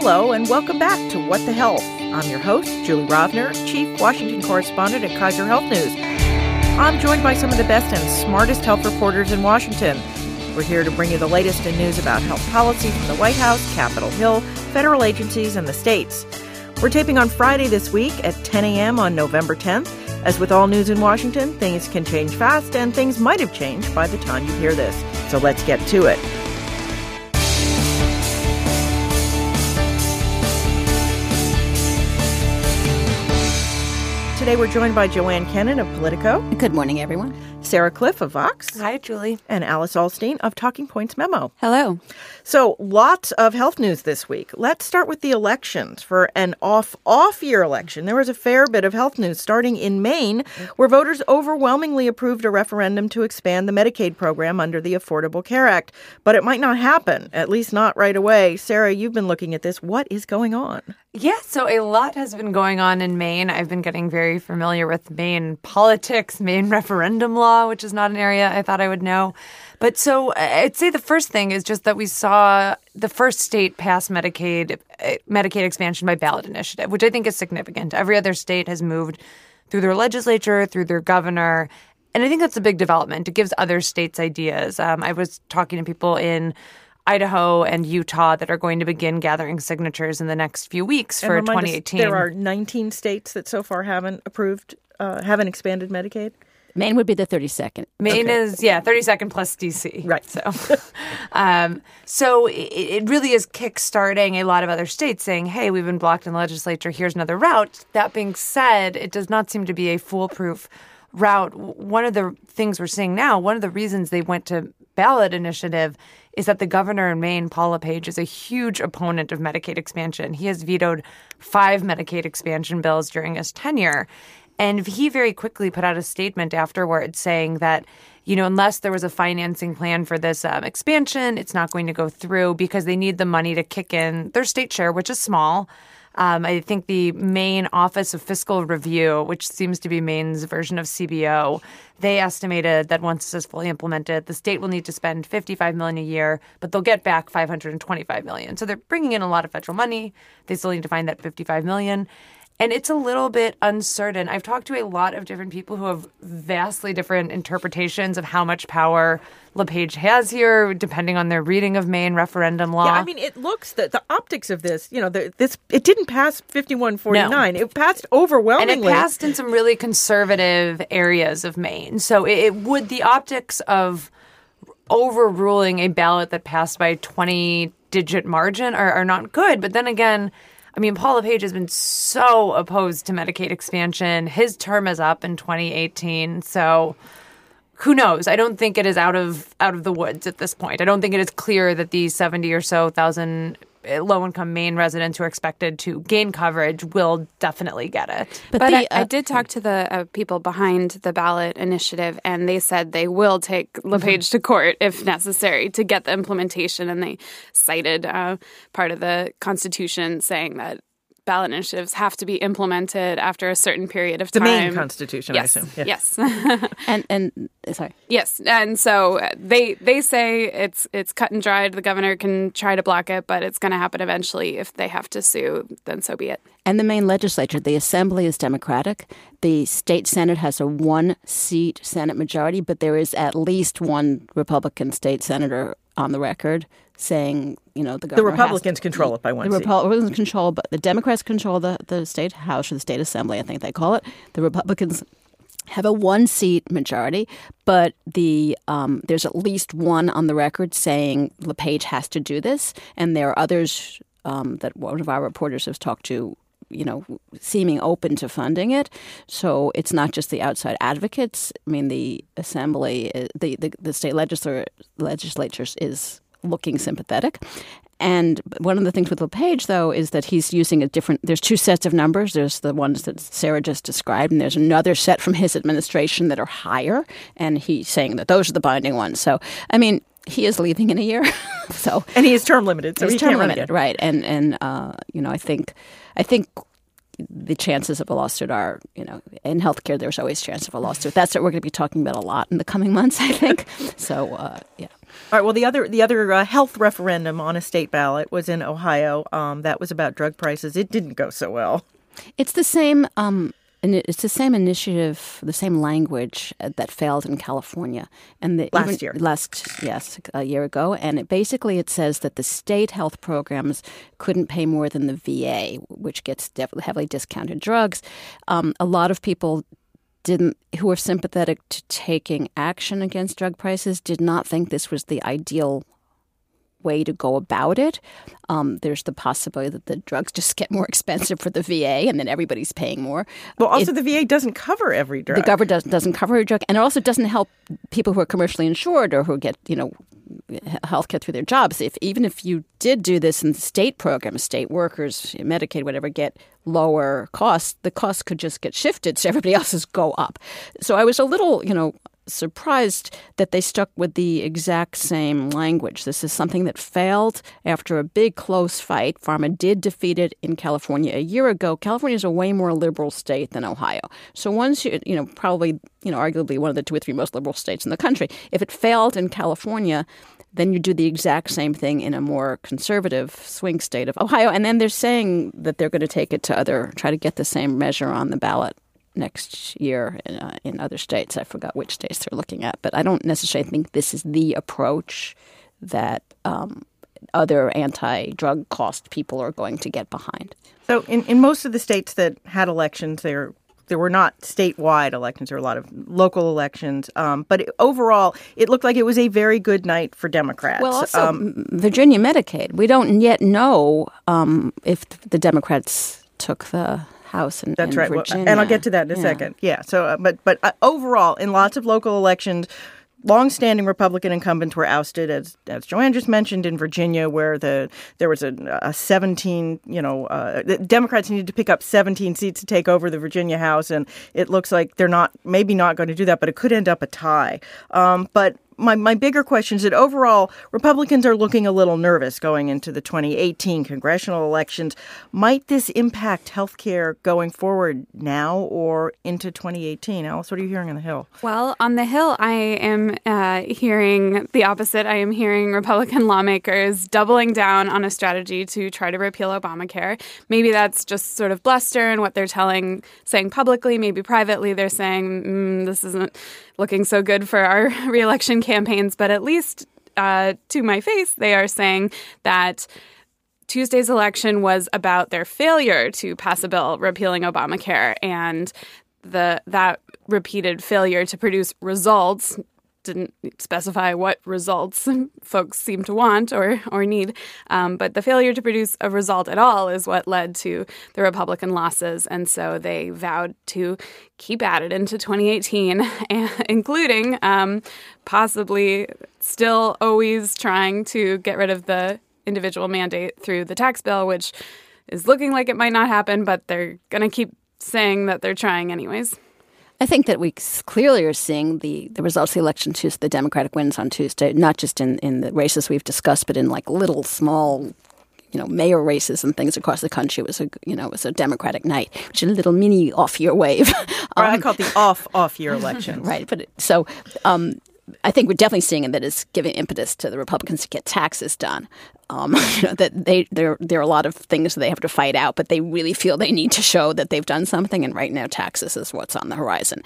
hello, and welcome back to What the Health. I'm your host, Julie Rovner, Chief Washington Correspondent at Kaiser Health News. I'm joined by some of the best and smartest health reporters in Washington. We're here to bring you the latest in news about health policy from the White House, Capitol Hill, federal agencies, and the states. We're taping on Friday this week at 10 a.m. on November 10th. As with all news in Washington, things can change fast, and things might have changed by the time you hear this. So let's get to it. Today we're joined by Joanne Kenen of Politico. Good morning, everyone. Sarah Kliff of Vox. Hi, Julie. And Alice Ollstein of Talking Points Memo. Hello. So, lots of health news this week. Let's start with the elections. For an off off year election, there was a fair bit of health news starting in Maine, where voters overwhelmingly approved a referendum to expand the Medicaid program under the Affordable Care Act. But it might not happen, at least not right away. Sarah, you've been looking at this. What is going on? Yeah, so a lot has been going on in Maine. I've been getting very familiar with Maine politics, Maine referendum law, which is not an area I thought I would know. But so I'd say the first thing is just that we saw the first state pass Medicaid Medicaid expansion by ballot initiative, which I think is significant. Every other state has moved through their legislature, through their governor, and I think that's a big development. It gives other states ideas. Um, I was talking to people in Idaho and Utah that are going to begin gathering signatures in the next few weeks for 2018. Us, there are 19 states that so far haven't approved, uh, haven't expanded Medicaid. Maine would be the 32nd. Maine okay. is, yeah, 32nd plus DC. Right. So, um, so it, it, really is kickstarting a lot of other states saying, hey, we've been blocked in the legislature. Here's another route. That being said, it does not seem to be a foolproof route. One of the things we're seeing now, one of the reasons they went to ballot initiative is that the governor in Maine, Paul LePage, is a huge opponent of Medicaid expansion. He has vetoed five Medicaid expansion bills during his tenure. And he very quickly put out a statement afterwards saying that, you know, unless there was a financing plan for this um, expansion, it's not going to go through because they need the money to kick in their state share, which is small. Um, I think the Maine Office of Fiscal Review, which seems to be Maine's version of CBO, they estimated that once this is fully implemented, the state will need to spend 55 million a year, but they'll get back 525 million. So they're bringing in a lot of federal money. They still need to find that 55 million. And it's a little bit uncertain. I've talked to a lot of different people who have vastly different interpretations of how much power LePage has here, depending on their reading of Maine referendum law. Yeah, I mean, it looks that the optics of this, you know, the, this it didn't pass fifty one forty nine. It passed overwhelmingly, and it passed in some really conservative areas of Maine. So it, it would the optics of overruling a ballot that passed by twenty digit margin are, are not good. But then again I mean, Paul LePage has been so opposed to Medicaid expansion. His term is up in 2018, so who knows? I don't think it is out of out of the woods at this point. I don't think it is clear that these 70 or so thousand low income Maine residents who are expected to gain coverage will definitely get it. But, but the, I, uh, I, did talk to the uh, people behind the ballot initiative, and they said they will take. LePage mm-hmm. to court if necessary to get the implementation. And they cited uh, part of the Constitution saying that ballot initiatives have to be implemented after a certain period of time. The Maine Constitution, yes. I assume. Yeah. Yes. and and uh, sorry. Yes, and so uh, they they say it's it's cut and dried. The governor can try to block it, but it's going to happen eventually. If they have to sue, then so be it. And the Maine legislature, the assembly is Democratic. The state senate has a one seat Senate majority, but there is at least one Republican state senator on the record saying, you know, the the Republicans to, control it by one. Seat. The Republicans control, but the Democrats control the the state house or the state assembly. I think they call it. The Republicans have a one seat majority, but the um, there's at least one on the record saying LePage has to do this, and there are others um, that one of our reporters has talked to. You know, seeming open to funding it, so it's not just the outside advocates. I mean, the assembly, uh, the the, the state legislature legislatures is looking sympathetic. And one of the things with LePage, though, is that he's using a different. There's two sets of numbers. There's the ones that Sarah just described, and there's another set from his administration that are higher. And he's saying that those are the binding ones. So, I mean, he is leaving in a year. so, and he is term limited. So he's he term limited, right? And and uh, you know, I think, I think the chances of a lawsuit are, you know, in healthcare, there's always chance of a lawsuit. That's what we're going to be talking about a lot in the coming months, I think. so, uh, yeah. All right. Well, the other the other uh, health referendum on a state ballot was in Ohio. Um, that was about drug prices. It didn't go so well. It's the same. Um, it's the same initiative, the same language uh, that failed in California, and the, last even, year, last yes, a year ago, and it basically it says that the state health programs couldn't pay more than the VA, which gets heavily discounted drugs. Um, a lot of people didn't who are sympathetic to taking action against drug prices did not think this was the ideal way to go about it. Um, there's the possibility that the drugs just get more expensive for the VA, and then everybody's paying more. Well, also it, the VA doesn't cover every drug. The government does, doesn't cover every drug, and it also doesn't help people who are commercially insured or who get you know health care through their jobs. If even if you did do this in the state program, state workers, Medicaid, whatever, get lower costs, the costs could just get shifted so everybody else's go up. So I was a little, you know, surprised that they stuck with the exact same language. This is something that failed after a big close fight. Pharma did defeat it in California a year ago. California is a way more liberal state than Ohio. So once you, you know, probably, you know, arguably one of the two or three most liberal states in the country. If it failed in California, then you do the exact same thing in a more conservative swing state of Ohio. And then they're saying that they're going to take it to other, try to get the same measure on the ballot next year in, uh, in other states. I forgot which states they're looking at, but I don't necessarily think this is the approach that um, other anti-drug cost people are going to get behind. So, in, in most of the states that had elections, there there were not statewide elections. There were a lot of local elections, um, but it, overall, it looked like it was a very good night for Democrats. Well, also um, Virginia Medicaid. We don't yet know um, if the Democrats took the House in, That's in right. Virginia. And I'll get to that in a yeah. second. Yeah. So, uh, but but uh, overall, in lots of local elections, Long-standing Republican incumbents were ousted, as as Joanne just mentioned, in Virginia, where the there was a, a 17, you know, uh, Democrats needed to pick up 17 seats to take over the Virginia House, and it looks like they're not maybe not going to do that, but it could end up a tie. Um, but my, my bigger question is that overall, Republicans are looking a little nervous going into the 2018 congressional elections. Might this impact health care going forward now or into 2018? Alice, what are you hearing on the Hill? Well, on the Hill, I am uh, hearing the opposite. I am hearing Republican lawmakers doubling down on a strategy to try to repeal Obamacare. Maybe that's just sort of bluster and what they're telling, saying publicly. Maybe privately, they're saying mm, this isn't looking so good for our reelection campaigns, but at least uh, to my face, they are saying that Tuesday's election was about their failure to pass a bill repealing Obamacare and the that repeated failure to produce results didn't specify what results folks seem to want or, or need. Um, but the failure to produce a result at all is what led to the Republican losses. And so they vowed to keep at it into 2018, including um, possibly still always trying to get rid of the individual mandate through the tax bill, which is looking like it might not happen, but they're going to keep saying that they're trying anyways. I think that we clearly are seeing the, the results of the election Tuesday, the Democratic wins on Tuesday, not just in, in the races we've discussed, but in like little small, you know, mayor races and things across the country. It was a you know it was a Democratic night, which is a little mini off year wave. um, I call it the off off year election. right, but so um, I think we're definitely seeing that it's giving impetus to the Republicans to get taxes done. Um, you know, that they there there are a lot of things that they have to fight out, but they really feel they need to show that they've done something. And right now, taxes is what's on the horizon.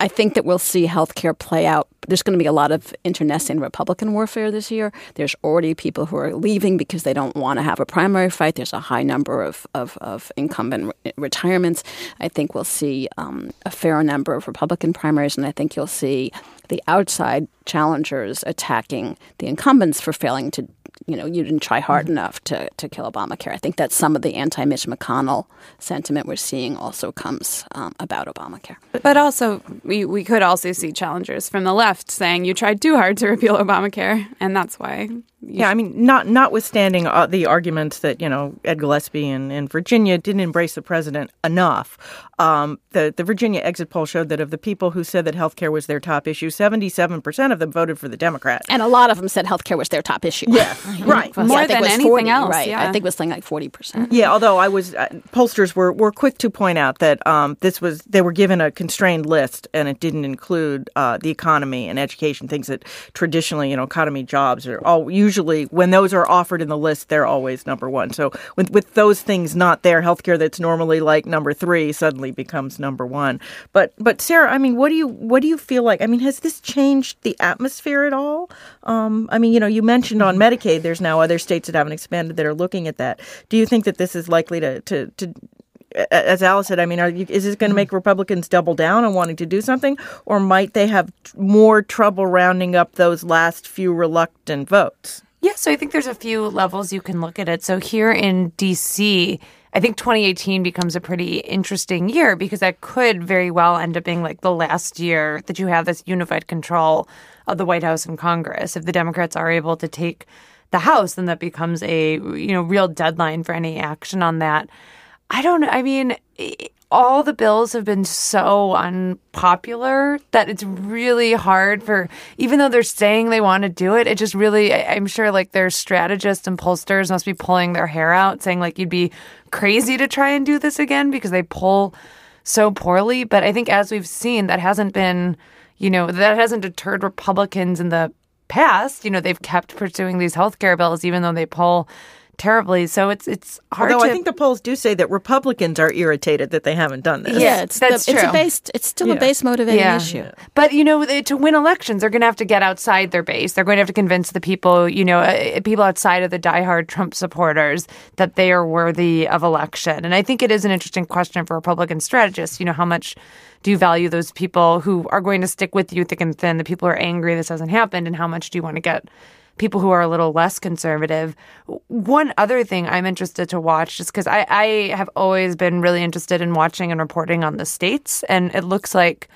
I think that we'll see healthcare play out. There's going to be a lot of internecine Republican warfare this year. There's already people who are leaving because they don't want to have a primary fight. There's a high number of, of, of incumbent re- retirements. I think we'll see um, a fair number of Republican primaries, and I think you'll see the outside challengers attacking the incumbents for failing to you know, you didn't try hard mm-hmm. enough to, to kill Obamacare. I think that some of the anti Mitch McConnell sentiment we're seeing also comes um, about Obamacare. But also, we, we could also see challengers from the left saying you tried too hard to repeal Obamacare, and that's why yeah, I mean, not notwithstanding uh, the arguments that you know Ed Gillespie and, and Virginia didn't embrace the president enough. Um, the the Virginia exit poll showed that of the people who said that health care was their top issue, seventy seven percent of them voted for the Democrats. And a lot of them said healthcare was their top issue. Yeah, right. More I think than it was anything 40, else, Right. yeah. I think it was something like forty percent. Yeah, although I was uh, pollsters were, were quick to point out that um, this was they were given a constrained list and it didn't include uh, the economy and education things that traditionally you know economy jobs are all usually when those are offered in the list they're always number one. So with with those things not there, healthcare that's normally like number three suddenly becomes number one. But but Sarah, I mean, what do you what do you feel like? I mean, has this changed the atmosphere at all? Um, I mean, you know, you mentioned on Medicaid, there's now other states that haven't expanded that are looking at that. Do you think that this is likely to to, to as Alice said, I mean, you, is this going to make Republicans double down on wanting to do something, or might they have more trouble rounding up those last few reluctant votes? Yeah, so I think there's a few levels you can look at it. So here in DC, I think 2018 becomes a pretty interesting year because that could very well end up being like the last year that you have this unified control of the White House and Congress. If the Democrats are able to take the House, then that becomes a you know real deadline for any action on that. I don't know. I mean, all the bills have been so unpopular that it's really hard for, even though they're saying they want to do it, it just really, I'm sure like their strategists and pollsters must be pulling their hair out saying like you'd be crazy to try and do this again because they pull so poorly. But I think as we've seen, that hasn't been, you know, that hasn't deterred Republicans in the past. You know, they've kept pursuing these healthcare bills even though they pull terribly. So it's it's hard Although to I think the polls do say that Republicans are irritated that they haven't done this. Yeah, it's That's the, it's true. a base. It's still Yeah. a base motivating Yeah. issue. But you know, to win elections, they're going to have to get outside their base. They're going to have to convince the people, you know, uh, people outside of the diehard Trump supporters that they are worthy of election. And I think it is an interesting question for Republican strategists. You know, how much do you value those people who are going to stick with you thick and thin? The people who are angry this hasn't happened, and how much do you want to get? People who are a little less conservative. One other thing I'm interested to watch, just because I, I have always been really interested in watching and reporting on the states, and it looks like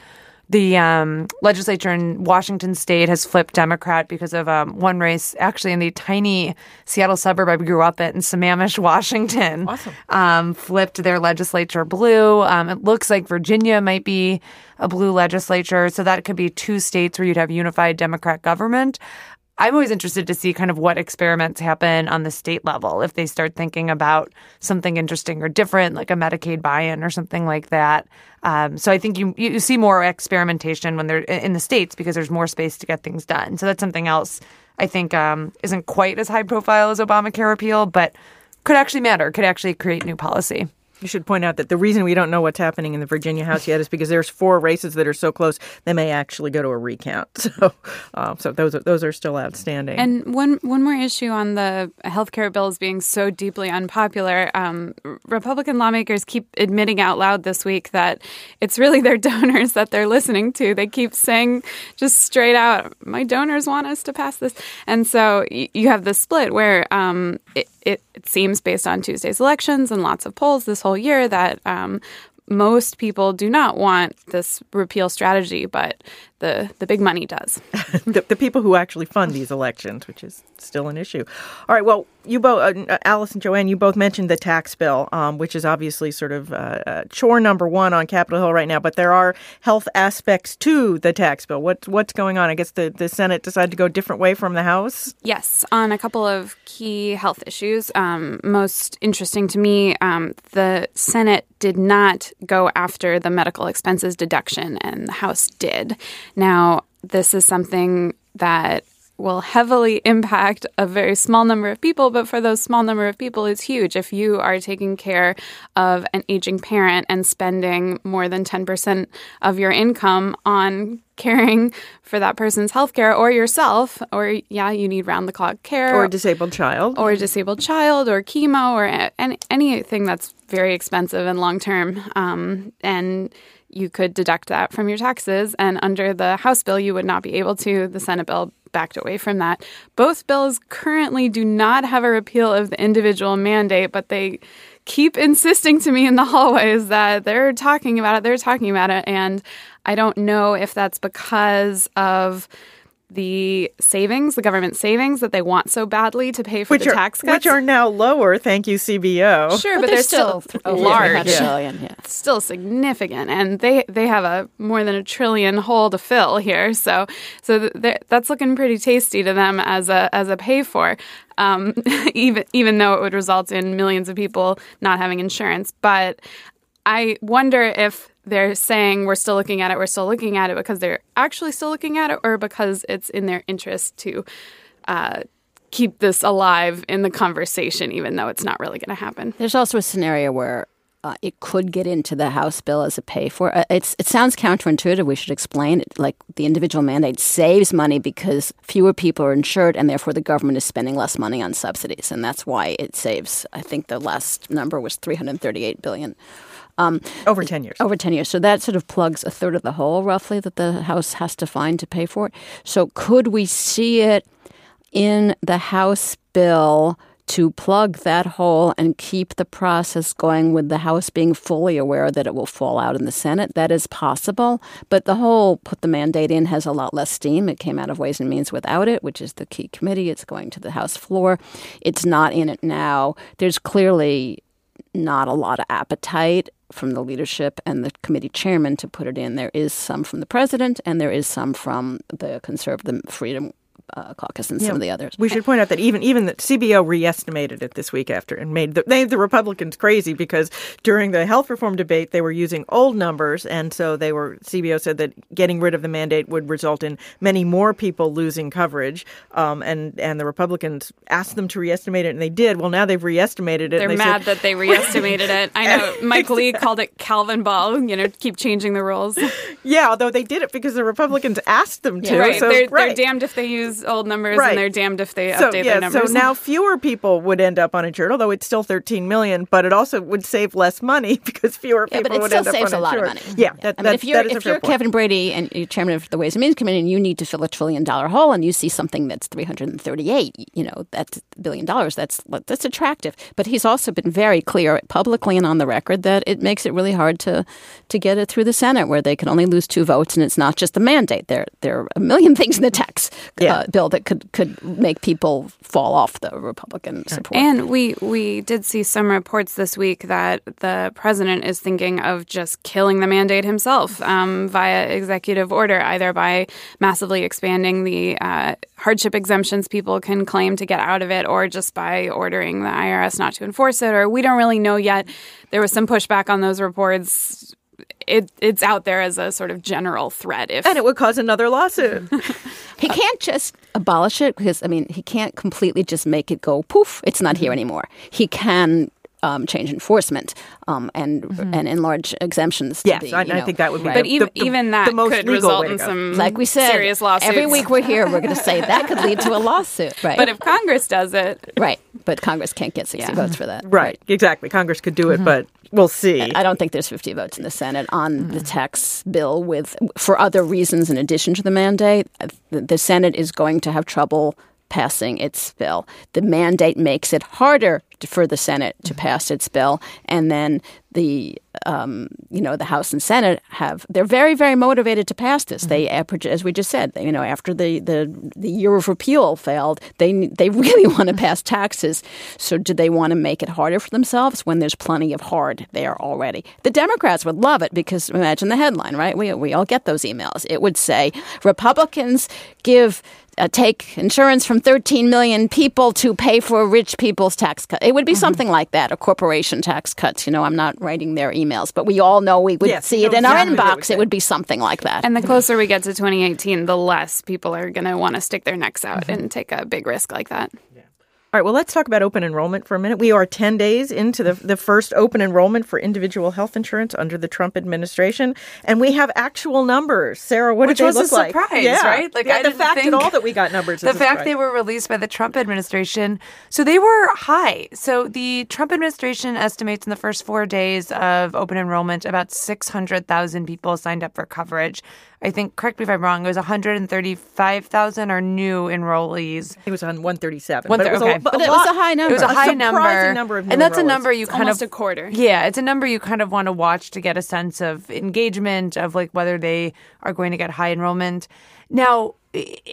the um, legislature in Washington state has flipped Democrat because of um, one race, actually in the tiny Seattle suburb I grew up in, Sammamish, Washington. Awesome. Um, flipped their legislature blue. Um, it looks like Virginia might be a blue legislature. So that could be two states where you'd have unified Democrat government. I'm always interested to see kind of what experiments happen on the state level if they start thinking about something interesting or different, like a Medicaid buy-in or something like that. Um, so I think you you see more experimentation when they're in the states because there's more space to get things done. So that's something else I think um, isn't quite as high profile as Obamacare repeal, but could actually matter. Could actually create new policy. You should point out that the reason we don't know what's happening in the Virginia House yet is because there's four races that are so close they may actually go to a recount. So, uh, so those are, those are still outstanding. And one one more issue on the healthcare bills being so deeply unpopular. Um, Republican lawmakers keep admitting out loud this week that it's really their donors that they're listening to. They keep saying just straight out, "My donors want us to pass this," and so you have this split where um, it, it, it seems based on Tuesday's elections and lots of polls this whole year that. Um, most people do not want this repeal strategy, but the, the big money does. the, the people who actually fund these elections, which is still an issue. All right. Well, you both, uh, Alice and Joanne, you both mentioned the tax bill, um, which is obviously sort of uh, uh, chore number one on Capitol Hill right now. But there are health aspects to the tax bill. What's what's going on? I guess the, the Senate decided to go a different way from the House. Yes, on a couple of key health issues. Um, most interesting to me, um, the Senate did not go after the medical expenses deduction, and the House did. Now, this is something that will heavily impact a very small number of people, but for those small number of people, it's huge. If you are taking care of an aging parent and spending more than 10% of your income on caring for that person's healthcare or yourself, or yeah, you need round the clock care Or a disabled child. or a disabled child or chemo or any, anything that's very expensive and long term. Um, and you could deduct that from your taxes. And under the House bill, you would not be able to. The Senate bill backed away from that. Both bills currently do not have a repeal of the individual mandate, but they keep insisting to me in the hallways that they're talking about it, they're talking about it. And I don't know if that's because of the savings, the government savings that they want so badly to pay for which the are tax cuts. which are now lower, thank you CBO. Sure, but, they're, still, over large. $300 billion, yeah. Still significant, and they they have a more than a trillion hole to fill here. So so that's looking pretty tasty to them as a as a pay for, um, even even though it would result in millions of people not having insurance. But I wonder if they're saying we're still looking at it, we're still looking at it because they're actually still looking at it, or because it's in their interest to uh, keep this alive in the conversation, even though it's not really going to happen. There's also a scenario where uh, it could get into the House bill as a pay for. Uh, it's it sounds counterintuitive. We should explain it. Like the individual mandate saves money because fewer people are insured, and therefore the government is spending less money on subsidies, and that's why it saves. I think the last number was 338 billion. Um, over 10 years. over 10 years. So that sort of plugs a third of the hole, roughly, that the House has to find to pay for it. So could we see it in the House bill to plug that hole and keep the process going with the House being fully aware that it will fall out in the Senate? That is possible. But the whole put the mandate in has a lot less steam. It came out of Ways and Means without it, which is the key committee. It's going to the House floor. It's not in it now. There's clearly not a lot of appetite from the leadership and the committee chairman to put it in. There is some from the president, and there is some from the Conservative Freedom uh, Caucus and some of the others. We should point out that even even the CBO re-estimated it this week after and made the, made the Republicans crazy because during the health reform debate they were using old numbers and so they were CBO said that getting rid of the mandate would result in many more people losing coverage um, and and the Republicans asked them to re-estimate it and they did. Well, now they've re-estimated it. They're and they mad said, that they re-estimated it. I know Mike Lee called it Calvinball. You know, keep changing the rules. yeah, although they did it because the Republicans asked them to. right. So, they're, right. they're damned if they use old numbers, Right. and they're damned if they So update yeah, their numbers. so now fewer people would end up uninsured, although it's still 13 million, but it also would save less money because fewer Yeah, people but it still saves a lot of money. Yeah, that, I mean, if you're that is a if you're point. Kevin Brady and you're chairman of the Ways and Means Committee, and you need to fill a trillion dollar hole, and you see something that's 338, you know, that's a billion dollars. That's that's attractive. But he's also been very clear publicly and on the record that it makes it really hard to to get it through the Senate, where they can only lose two votes, and it's not just the mandate. There there are a million things in the text Yeah. uh, bill that could could make people fall off the Republican support. And we we did see some reports this week that the president is thinking of just killing the mandate himself um, via executive order, either by massively expanding the uh, hardship exemptions people can claim to get out of it, or just by ordering the IRS not to enforce it. Or we don't really know yet. There was some pushback on those reports. It, it's out there as a sort of general threat. If and it would cause another lawsuit. He can't just abolish it because I mean he can't completely just make it go poof. It's not Mm-hmm. here anymore. He can um, change enforcement um, and and enlarge exemptions. To Mm-hmm. yes, be, I, you I think that would be. but the, even the- the- even that the most could legal result in some like we said, serious lawsuits. every week we're here. We're going to say that could lead to a lawsuit, right? But if Congress does it, right, but Congress can't get sixty Yeah. votes for that, Right, exactly. Congress could do it, Mm-hmm. but we'll see. I don't think there's 50 votes in the Senate on Mm-hmm. the tax bill with for other reasons in addition to the mandate. The, the Senate is going to have trouble passing its bill. The mandate makes it harder to, for the Senate to Mm-hmm. pass its bill, and then the um, you know the House and Senate have they're very very motivated to pass this. They Mm-hmm. as we just said, you know after the the, the year of repeal failed, they they really want to pass taxes. So do they want to make it harder for themselves when there's plenty of hard there already? The Democrats would love it because imagine the headline, right? We we all get those emails. It would say Republicans give uh, take insurance from 13 million people to pay for rich people's tax cut. It would be something like that, a corporation tax cuts. You know, I'm not writing their emails, but we all know we would Yes, see it in our exactly we inbox. It would be something like that. and the closer we get to 2018, the less people are going to want to stick their necks out Mm-hmm. and take a big risk like that. All right, well, let's talk about open enrollment for a minute. We are 10 days into the, the first open enrollment for individual health insurance under the Trump administration, and we have actual numbers. Sarah, what Which did they look like? Which was a surprise, yeah. right? Like, yeah, the fact at all that we got numbers. the fact surprise. they were released by the Trump administration. So they were high. So the Trump administration estimates in the first four days of open enrollment, about 600,000 people signed up for coverage. I think, correct me if I'm wrong, it was 135,000 are new enrollees. It was on 137. One but it was okay. a, But it was a high number. It was a number. high surprising number. number of new and that's a number you kind Almost of a quarter. Yeah, it's a number you kind of want to watch to get a sense of engagement of like whether they are going to get high enrollment. Now,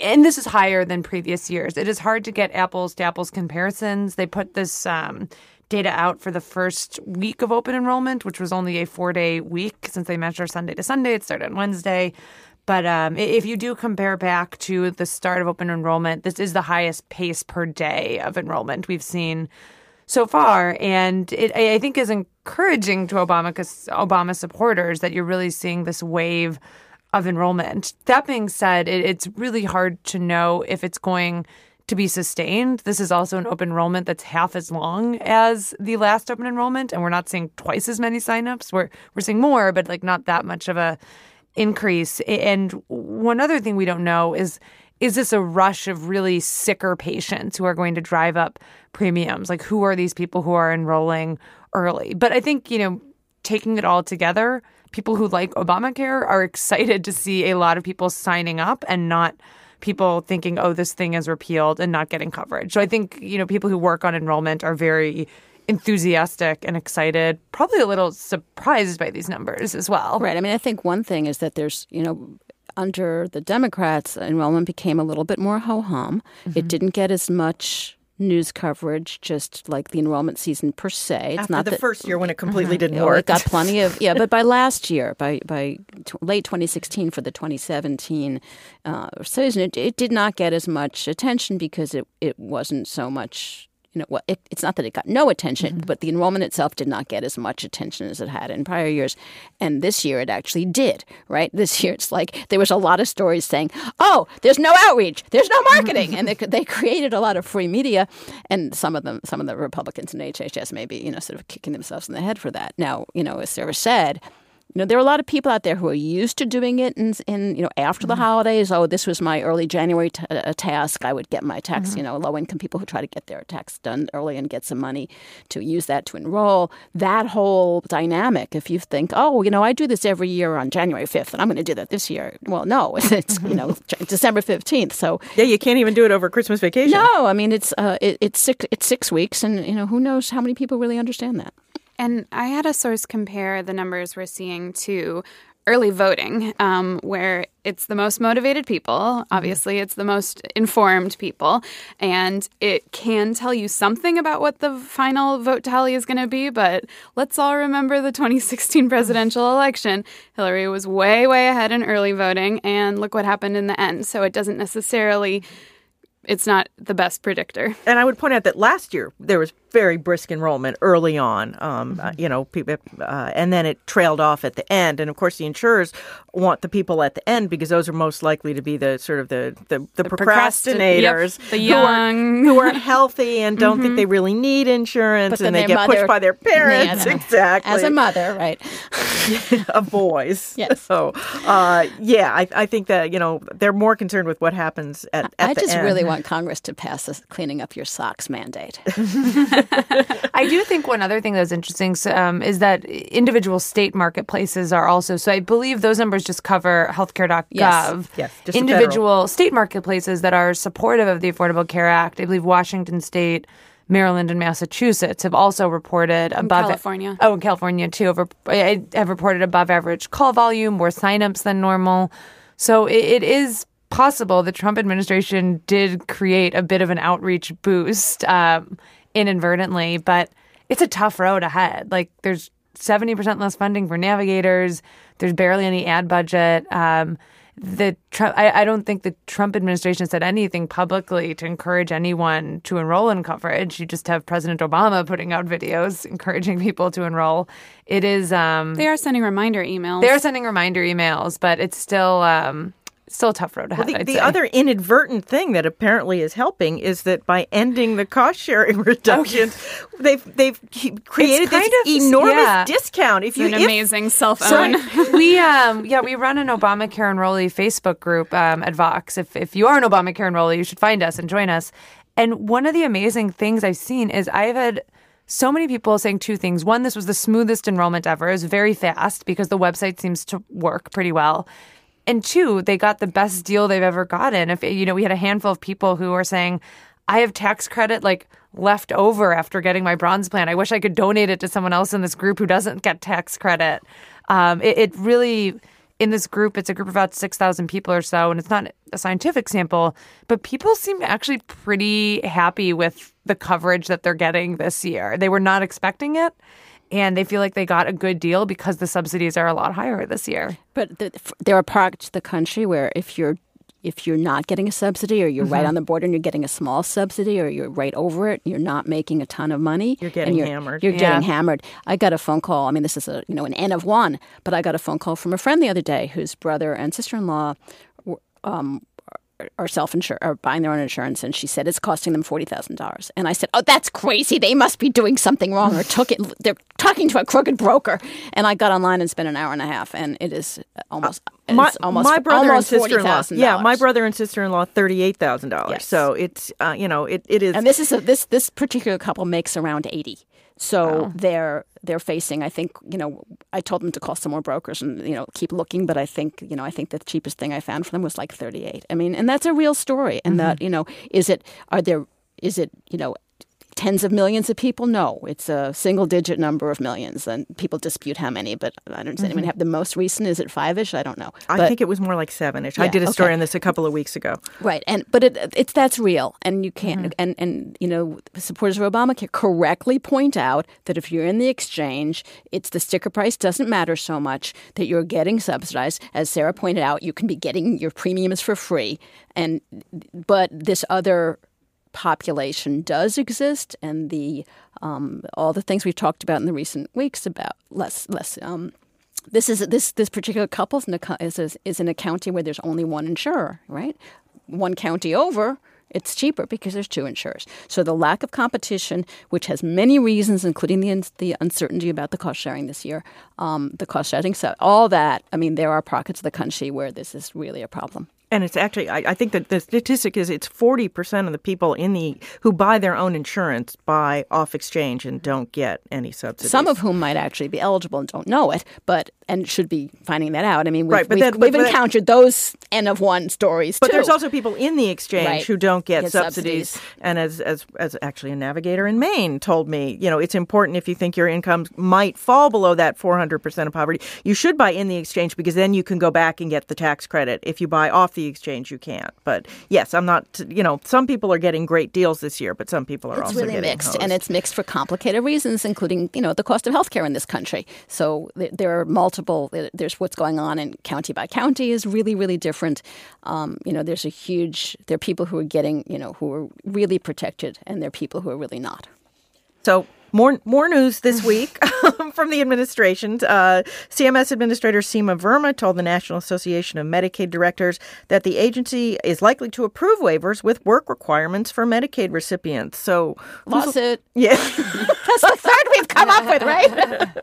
and this is higher than previous years. It is hard to get apples to apples comparisons. They put this um, data out for the first week of open enrollment, which was only a four day week since they measure Sunday to Sunday. It started on Wednesday. But um, if you do compare back to the start of open enrollment, this is the highest pace per day of enrollment we've seen so far. And it, I think, is encouraging to Obama, Obama supporters that you're really seeing this wave of enrollment. That being said, it, it's really hard to know if it's going to be sustained. This is also an open enrollment that's half as long as the last open enrollment, and we're not seeing twice as many signups. We're we're seeing more, but like not that much of a increase. And one other thing we don't know is is this a rush of really sicker patients who are going to drive up premiums? Like who are these people who are enrolling early? But I think, you know, taking it all together, people who like Obamacare are excited to see a lot of people signing up and not people thinking, oh, this thing is repealed and not getting coverage. So I think, you know, people who work on enrollment are very enthusiastic and excited, probably a little surprised by these numbers as well. Right. I mean, I think one thing is that there's, you know, under the Democrats, enrollment became a little bit more ho hum. Mm-hmm. It didn't get as much news coverage, just like the enrollment season per se. It's After not the that, first year when it completely uh-huh. didn't you know, work. It got plenty of yeah, but by last year, by by t- late 2016 for the 2017 uh, season, it, it did not get as much attention because it it wasn't so much you know, well, it, it's not that it got no attention, mm-hmm. but the enrollment itself did not get as much attention as it had in prior years. And this year it actually did, right? This year it's like there was a lot of stories saying, oh, there's no outreach, there's no marketing. and they, they created a lot of free media. And some of them, some of the Republicans in HHS may be, you know, sort of kicking themselves in the head for that. Now, you know, as Sarah said, you know, there are a lot of people out there who are used to doing it in, in you know, after the mm-hmm. holidays. Oh, this was my early January t- uh, task. I would get my tax, mm-hmm. you know, low income people who try to get their tax done early and get some money to use that to enroll. That whole dynamic, if you think, oh, you know, I do this every year on January 5th and I'm going to do that this year. Well, no, it's, you know, December 15th. So, yeah, you can't even do it over Christmas vacation. No, I mean, it's, uh, it, it's, six, it's six weeks and, you know, who knows how many people really understand that. And I had a source compare the numbers we're seeing to early voting, um, where it's the most motivated people. Obviously, it's the most informed people. And it can tell you something about what the final vote tally is going to be. But let's all remember the 2016 presidential election. Hillary was way, way ahead in early voting. And look what happened in the end. So it doesn't necessarily it's not the best predictor. And I would point out that last year there was very brisk enrollment early on, um, mm-hmm. uh, you know, people, uh, and then it trailed off at the end. And of course, the insurers want the people at the end because those are most likely to be the sort of the the, the, the procrastinators, yep, the young, who, are, who are healthy and don't mm-hmm. think they really need insurance, and they get mother, pushed by their parents. Yeah, exactly, as a mother, right? of boys. Yes. So, uh, yeah, I, I, think that you know they're more concerned with what happens at. at I just end. really want Congress to pass a cleaning up your socks mandate. I do think one other thing that's interesting um, is that individual state marketplaces are also. So I believe those numbers just cover healthcare.gov. Yes, yes individual state marketplaces that are supportive of the Affordable Care Act. I believe Washington State. Maryland and Massachusetts have also reported above California. Oh, in California too. Over, have reported above average call volume, more signups than normal. So it, it is possible the Trump administration did create a bit of an outreach boost. Um, inadvertently, but it's a tough road ahead. Like there's 70% less funding for navigators. There's barely any ad budget. Um, the Trump, I, I, don't think the Trump administration said anything publicly to encourage anyone to enroll in coverage. You just have President Obama putting out videos encouraging people to enroll. It is. Um, they are sending reminder emails. They are sending reminder emails, but it's still. Um, still a tough road ahead. Well, the, the other inadvertent thing that apparently is helping is that by ending the cost sharing reductions, oh, they've they've created this of, enormous yeah. discount. If you an if, amazing cell phone, so we um yeah we run an Obamacare enrollee Facebook group um, at Vox. If if you are an Obamacare enrollee, you should find us and join us. And one of the amazing things I've seen is I've had so many people saying two things. One, this was the smoothest enrollment ever. It was very fast because the website seems to work pretty well and two, they got the best deal they've ever gotten. If you know, we had a handful of people who were saying, "I have tax credit like left over after getting my bronze plan. I wish I could donate it to someone else in this group who doesn't get tax credit." Um, it, it really in this group, it's a group of about 6,000 people or so, and it's not a scientific sample, but people seem actually pretty happy with the coverage that they're getting this year. They were not expecting it. And they feel like they got a good deal because the subsidies are a lot higher this year. But the, there are parts of the country where if you're if you're not getting a subsidy or you're mm-hmm. right on the border and you're getting a small subsidy or you're right over it, you're not making a ton of money. You're getting you're, hammered. You're yeah. getting hammered. I got a phone call. I mean, this is a you know an N of one, but I got a phone call from a friend the other day whose brother and sister in law um, are self insured are buying their own insurance, and she said it's costing them forty thousand dollars. And I said, "Oh, that's crazy! They must be doing something wrong, or took it. They're talking to a crooked broker." And I got online and spent an hour and a half, and it is almost uh, my, almost my brother almost and sister in law. Yeah, my brother and sister in law thirty eight thousand yes. dollars. So it's uh, you know it, it is. And this is a, this this particular couple makes around eighty. So wow. they're they're facing. I think you know. I told them to call some more brokers and you know keep looking, but I think you know I think the cheapest thing I found for them was like thirty eight. I mean, and that's a real story. And mm-hmm. that you know, is it are there is it you know tens of millions of people? No, it's a single digit number of millions. And people dispute how many, but I don't. Does anyone mm-hmm. have the most recent? Is it five ish? I don't know. I think it was more like seven ish. Yeah, I did a story okay. on this a couple of weeks ago. Right, and but it, it's that's real, and you can't. Mm-hmm. And and you know, supporters of Obamacare correctly point out that if you're in the exchange, it's the sticker price doesn't matter so much that you're getting subsidized. As Sarah pointed out, you can be getting your premiums for free, and but this other population does exist, and the um, all the things we've talked about in the recent weeks about less less. Um, this is this this particular couple is, is is in a county where there's only one insurer, right? One county over, it's cheaper because there's two insurers. So the lack of competition, which has many reasons, including the the uncertainty about the cost sharing this year, um, the cost sharing, so all that. I mean, there are pockets of the country where this is really a problem. And it's actually, I, I, think that the statistic is it's 40% of the people in the who buy their own insurance buy off exchange and don't get any subsidies. Some of whom might actually be eligible and don't know it, but and should be finding that out. I mean, we've, right, but we've, then, we've but encountered that, those N of one stories But too. there's also people in the exchange right. who don't get, get subsidies. subsidies. And as, as, as actually a navigator in Maine told me, you know, it's important if you think your income might fall below that 400% of poverty, you should buy in the exchange because then you can go back and get the tax credit. If you buy off the exchange, you can't. But yes, I'm not, you know, some people are getting great deals this year, but some people are it's also really getting mixed. Hosed. And it's mixed for complicated reasons, including, you know, the cost of healthcare in this country. So there are multiple, there's what's going on in county by county is really, really different. Um, you know, there's a huge, there are people who are getting, you know, who are really protected, and there are people who are really not. So more more news this week from the administration. Uh, CMS Administrator Seema Verma told the National Association of Medicaid Directors that the agency is likely to approve waivers with work requirements for Medicaid recipients. So lawsuit. Yeah, that's the third we've come up with, right?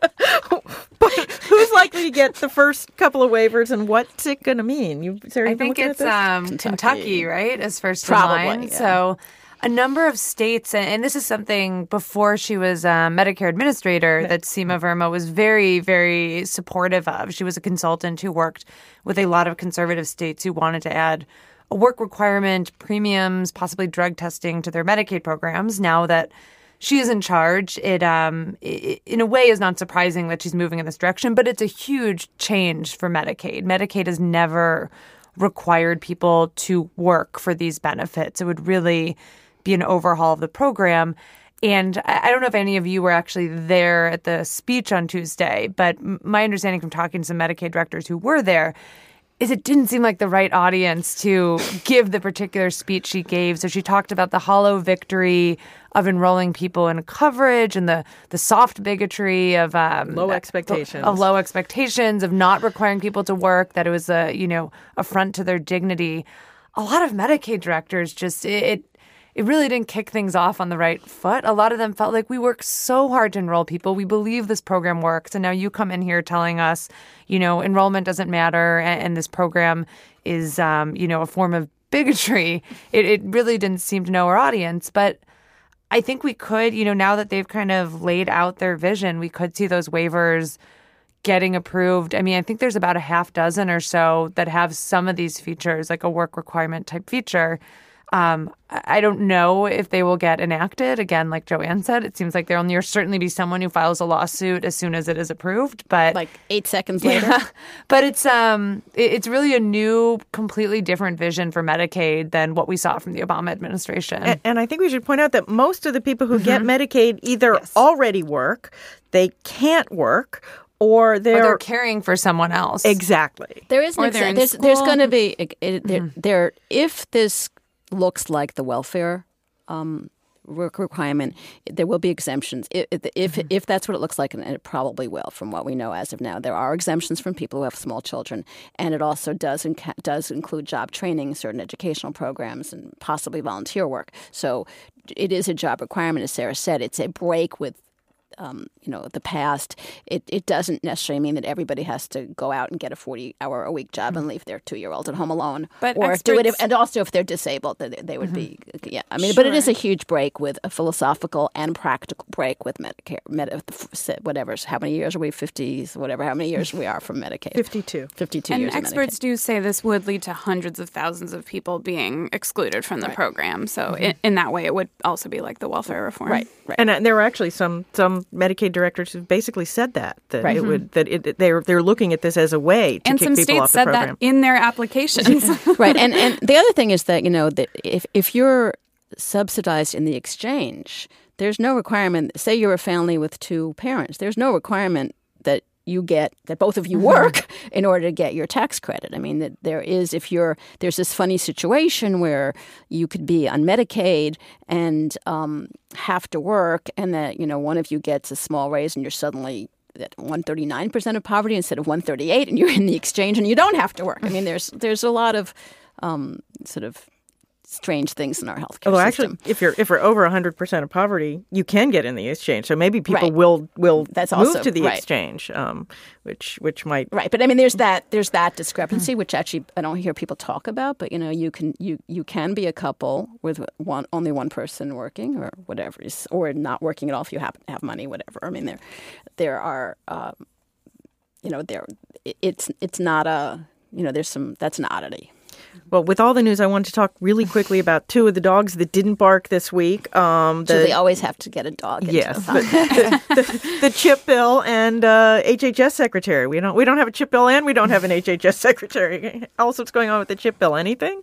but who's likely to get the first couple of waivers, and what's it going to mean? You, Sarah, I think it's um, Kentucky. Kentucky. right? As first Probably, in line. Yeah. So a number of states, and this is something before she was a Medicare administrator that Seema Verma was very, very supportive of. She was a consultant who worked with a lot of conservative states who wanted to add a work requirement, premiums, possibly drug testing to their Medicaid programs. Now that she is in charge, it, um, it, in a way is not surprising that she's moving in this direction, but it's a huge change for Medicaid. Medicaid has never required people to work for these benefits. It would really be an overhaul of the program. And I don't know if any of you were actually there at the speech on Tuesday, but my understanding from talking to some Medicaid directors who were there is it didn't seem like the right audience to give the particular speech she gave. So she talked about the hollow victory of enrolling people in coverage and the the soft bigotry of um, low expectations of low expectations of not requiring people to work. That it was a you know affront to their dignity. A lot of Medicaid directors just it it really didn't kick things off on the right foot. A lot of them felt like we work so hard to enroll people. We believe this program works. And now you come in here telling us, you know, enrollment doesn't matter and, and this program is, um, you know, a form of bigotry. It, it really didn't seem to know our audience. But I think we could, you know, now that they've kind of laid out their vision, we could see those waivers getting approved. I mean, I think there's about a half dozen or so that have some of these features, like a work requirement type feature. Um, I don't know if they will get enacted. Again, like Joanne said, it seems like there will certainly be someone who files a lawsuit as soon as it is approved. But like eight seconds later. Yeah. But it's um it's really a new, completely different vision for Medicaid than what we saw from the Obama administration. And, and I think we should point out that most of the people who get Medicaid either yes. already work, they can't work, or they're, or they're, caring for someone else. Exactly. There is an exa- there's, there's going to be it, it, mm-hmm. there if this looks like the welfare um, work requirement, there will be exemptions. If if, mm-hmm. if that's what it looks like, and it probably will, from what we know as of now, there are exemptions from people who have small children, and it also does inca- does include job training, certain educational programs, and possibly volunteer work. So it is a job requirement, as Sarah said. It's a break with um, you know the past, it, it doesn't necessarily mean that everybody has to go out and get a forty hour a week job mm-hmm. and leave their two year old at home alone. But or experts... do it, if, and also if they're disabled, they, they would mm-hmm. be yeah. I mean, sure. but it is a huge break with a philosophical and practical break with Medicare. Med, whatever, how many years are we? Fifties, whatever. How many years we are from Medicaid? Fifty two. Fifty two. And years experts do say this would lead to hundreds of thousands of people being excluded from the right. program. So mm-hmm. in, in, that way, it would also be like the welfare reform, right? Right. And uh, there were actually some some Medicaid directors have basically said that that right. it would mm-hmm. that it, they're they're looking at this as a way to and kick some people states off the said program. that in their applications. right, and and the other thing is that you know that if if you're subsidized in the exchange, there's no requirement. Say you're a family with two parents. There's no requirement that you get that both of you mm-hmm. work in order to get your tax credit. I mean that there is if you're there's this funny situation where you could be on Medicaid and um, have to work, and that you know one of you gets a small raise, and you're suddenly at 139% of poverty instead of 138 and you're in the exchange and you don't have to work. I mean there's there's a lot of um, sort of strange things in our healthcare Although system. actually, if you're if we're over 100 percent of poverty, you can get in the exchange. So maybe people right. will will That's move also, to the right. exchange, um, which which might right. But I mean, there's that there's that discrepancy, which actually I don't hear people talk about. But you know, you can you you can be a couple with one only one person working or whatever, or not working at all if you happen to have money, whatever. I mean, there there are um, you know there it's it's not a you know there's some that's an oddity. Well, with all the news, I wanted to talk really quickly about two of the dogs that didn't bark this week. Um, the, so they always have to get a dog. Yes, the, the, the, the, CHIP bill and uh, HHS secretary. We don't we don't have a CHIP bill and we don't have an HHS secretary. Also, what's going on with the CHIP bill? Anything?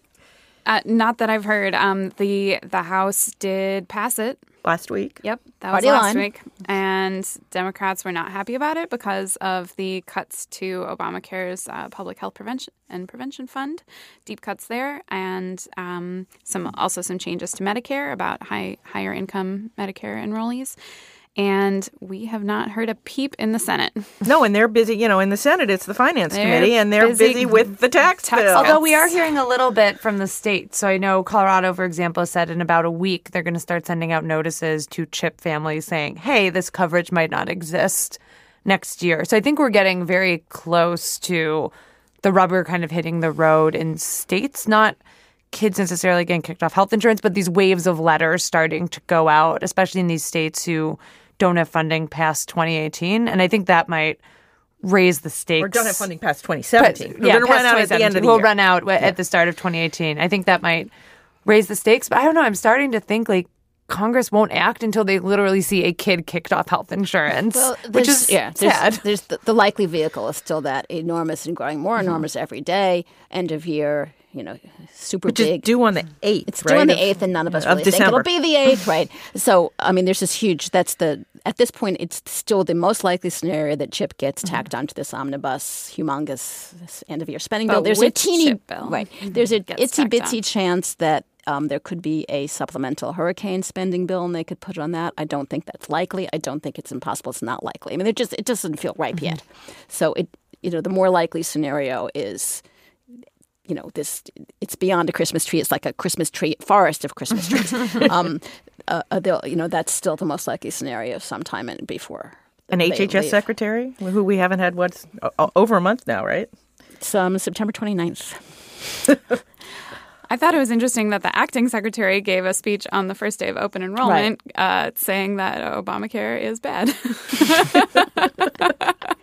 Uh, not that I've heard. Um, the the House did pass it last week. Yep, that Party was last line. week, and Democrats were not happy about it because of the cuts to Obamacare's uh, public health prevention and prevention fund, deep cuts there, and um, some also some changes to Medicare about high higher income Medicare enrollees and we have not heard a peep in the Senate. No, and they're busy. You know, in the Senate, it's the Finance they're Committee, and they're busy, busy with the tax, tax bill. Although we are hearing a little bit from the states. So I know Colorado, for example, said in about a week they're going to start sending out notices to CHIP families saying, "Hey, this coverage might not exist next year." So I think we're getting very close to the rubber kind of hitting the road in states, not kids necessarily getting kicked off health insurance, but these waves of letters starting to go out, especially in these states who don't have funding past 2018, and I think that might raise the stakes. Or don't have funding past 2017. But, yeah, We're run out at the end of the we'll year. run out yeah. at the start of 2018. I think that might raise the stakes, but I don't know. I'm starting to think like Congress won't act until they literally see a kid kicked off health insurance, well, which is yeah, sad. There's, there's the, the, likely vehicle is still that enormous and growing more mm-hmm. enormous every day. End of year, you know, super Which big. Is due on the eighth. It's right? due on the eighth, and none of us of really December. think it'll be the eighth, right? So, I mean, there's this huge. That's the at this point, it's still the most likely scenario that CHIP gets mm-hmm. tacked onto this omnibus, humongous end of year spending bill. But There's a teeny bill right. There's a itsy bitsy on? chance that um, there could be a supplemental hurricane spending bill, and they could put it on that. I don't think that's likely. I don't think it's impossible. It's not likely. I mean, it just it doesn't feel ripe mm-hmm. yet. So it you know the more likely scenario is you know this it's beyond a christmas tree it's like a christmas tree forest of christmas trees um, uh, uh you know that's still the most likely scenario sometime in, before an hhs leave. secretary who we haven't had what's over a month now right it's um, september 29th I thought it was interesting that the acting secretary gave a speech on the first day of open enrollment right. uh, saying that Obamacare is bad.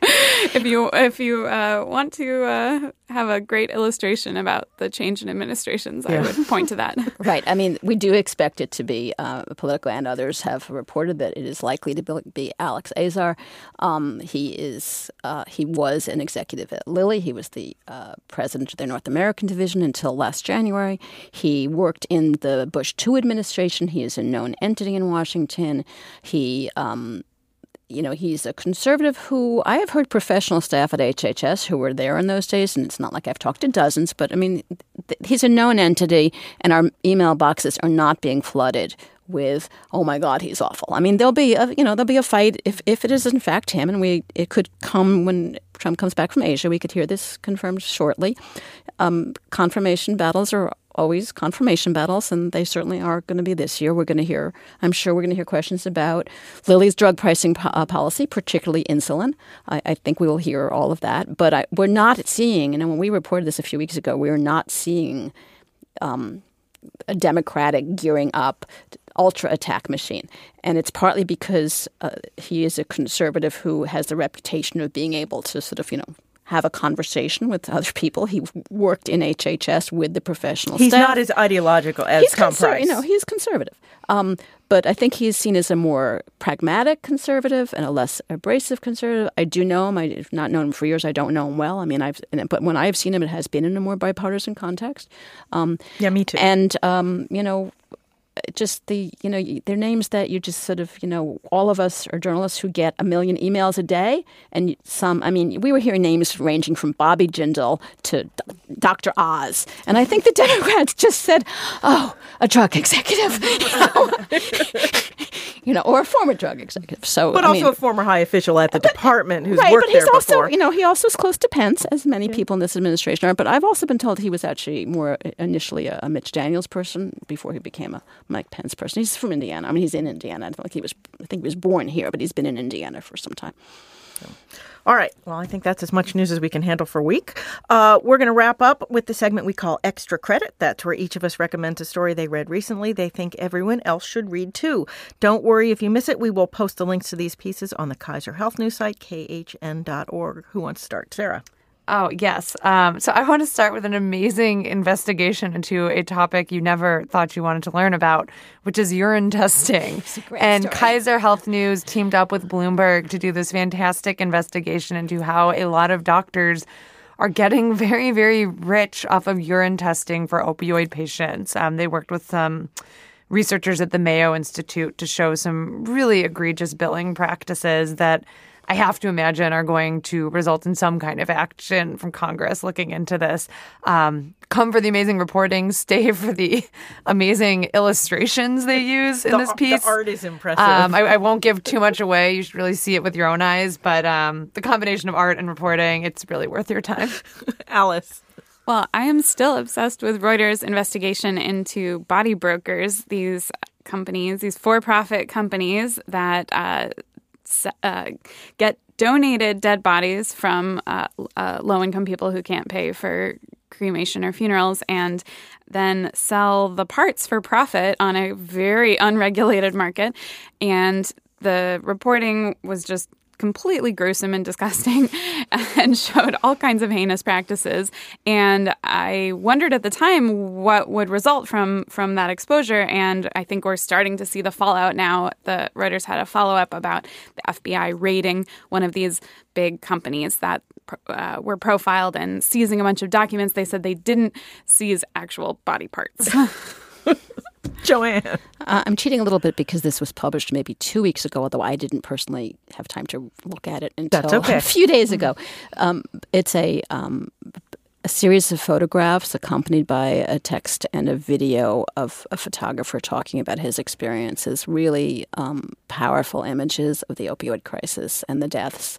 if you if you uh, want to uh, have a great illustration about the change in administrations, I would point to that. Right. I mean, we do expect it to be uh, Politico, and others have reported that it is likely to be Alex Azar. Um, he is uh, he was an executive at Lilly. He was the uh, president of their North American division until last January. He worked in the Bush two administration. He is a known entity in Washington. He um, you know, he's a conservative who I have heard professional staff at HHS who were there in those days, and it's not like I've talked to dozens, but I mean, th- he's a known entity, and our email boxes are not being flooded with oh my god he's awful. I mean there'll be a you know there'll be a fight. If if it is in fact him and we it could come when trump comes back from asia we could hear this confirmed shortly. Um, confirmation battles are always confirmation battles, and they certainly are going to be this year. We're going to hear, I'm sure, we're going to hear questions about Lilly's drug pricing po- uh, policy, particularly insulin. I, I, think we will hear all of that, but I, we're not seeing. And when we reported this a few weeks ago, we were not seeing um, a Democratic gearing up ultra attack machine. And it's partly because uh, he is a conservative who has the reputation of being able to sort of, you know, have a conversation with other people. He worked in HHS with the professional he's staff. not as ideological as he's Tom conser-. You know, he's conservative. Um, but I think he's seen as a more pragmatic conservative and a less abrasive conservative. I do know him. I've not known him for years. I don't know him well. I mean, I've but when I've seen him, it has been in a more bipartisan context. Um, yeah, me too. And um, you know, just the you know they're names that you just sort of you know all of us are journalists who get a million emails a day and some i mean we were hearing names ranging from bobby jindal to dr oz and i think the democrats just said oh a drug executive you know, you know or a former drug executive so but I also mean, a former high official at the but, department who's right, worked but he's there also, before. you know, he also is close to Pence, as many people in this administration are. But I've also been told he was actually more uh, initially a, a Mitch Daniels person before he became a Mike Pence person. He's from Indiana. I mean, he's in Indiana. I think he was. I think he was born here, but he's been in Indiana for some time. All right. Well, I think that's as much news as we can handle for a week. Uh, we're going to wrap up with the segment we call Extra Credit. That's where each of us recommends a story they read recently they think everyone else should read too. Don't worry if you miss it. We will post the links to these pieces on the Kaiser Health News site, khn.org. Who wants to start? Sarah. Oh, yes. Um, so I want to start with an amazing investigation into a topic you never thought you wanted to learn about, which is urine testing. and story. Kaiser Health News teamed up with Bloomberg to do this fantastic investigation into how a lot of doctors are getting very, very rich off of urine testing for opioid patients. Um, they worked with some researchers at the Mayo Institute to show some really egregious billing practices that I have to imagine are going to result in some kind of action from Congress looking into this. Um, come for the amazing reporting, stay for the amazing illustrations they use in the, this piece. The art is impressive. Um, I, I, won't give too much away. You should really see it with your own eyes. But um, the combination of art and reporting, it's really worth your time. Alice. Well, I am still obsessed with Reuters' investigation into body brokers, these companies, these for profit companies that uh, uh, get donated dead bodies from uh, uh, low income people who can't pay for cremation or funerals and then sell the parts for profit on a very unregulated market. And the reporting was just completely gruesome and disgusting and showed all kinds of heinous practices. And i wondered at the time what would result from from that exposure. And i think we're starting to see the fallout now. The reuters had a follow-up about the fbi raiding one of these big companies that uh, were profiled and seizing a bunch of documents. They said they didn't seize actual body parts Joanne. Uh, I'm cheating a little bit because this was published maybe two weeks ago, although I didn't personally have time to look at it until okay. a few days ago. Um, it's a um, a series of photographs accompanied by a text and a video of a photographer talking about his experiences. Really um, powerful images of the opioid crisis and the deaths,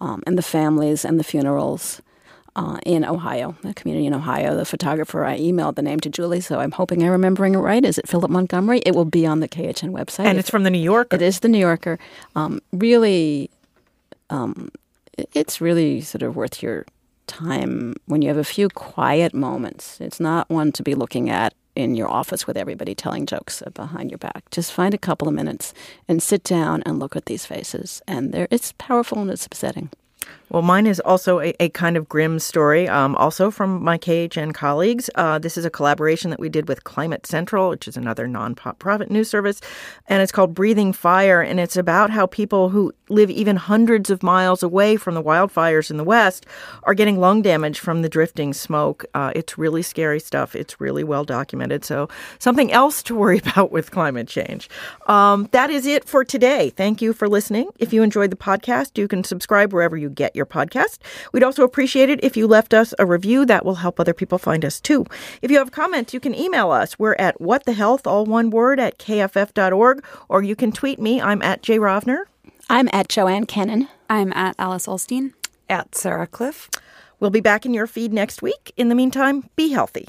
um, and the families and the funerals uh, in Ohio, a community in Ohio. The photographer, I emailed the name to Julie, so I'm hoping I'm remembering it right. Is it Philip Montgomery? It will be on the KHN website. And it's from the New Yorker. It is the New Yorker. Um, really, um, it's really sort of worth your time when you have a few quiet moments. It's not one to be looking at in your office with everybody telling jokes behind your back. Just find a couple of minutes and sit down and look at these faces. And it's powerful and it's upsetting. Well, mine is also a, a kind of grim story, um, also from my KHN colleagues. Uh, this is a collaboration that we did with Climate Central, which is another non-profit news service, and it's called Breathing Fire, and it's about how people who live even hundreds of miles away from the wildfires in the West are getting lung damage from the drifting smoke. Uh, it's really scary stuff. It's really well documented. So something else to worry about with climate change. Um, that is it for today. Thank you for listening. If you enjoyed the podcast, you can subscribe wherever you get your podcast. We'd also appreciate it if you left us a review. That will help other people find us too. If you have comments, you can email us. We're at whatthehealth, all one word, at kff.org, or you can tweet me. I'm at Jay Rovner. I'm at Joanne Kenen. I'm at Alice Ollstein. At Sarah Kliff. We'll be back in your feed next week. In the meantime, be healthy.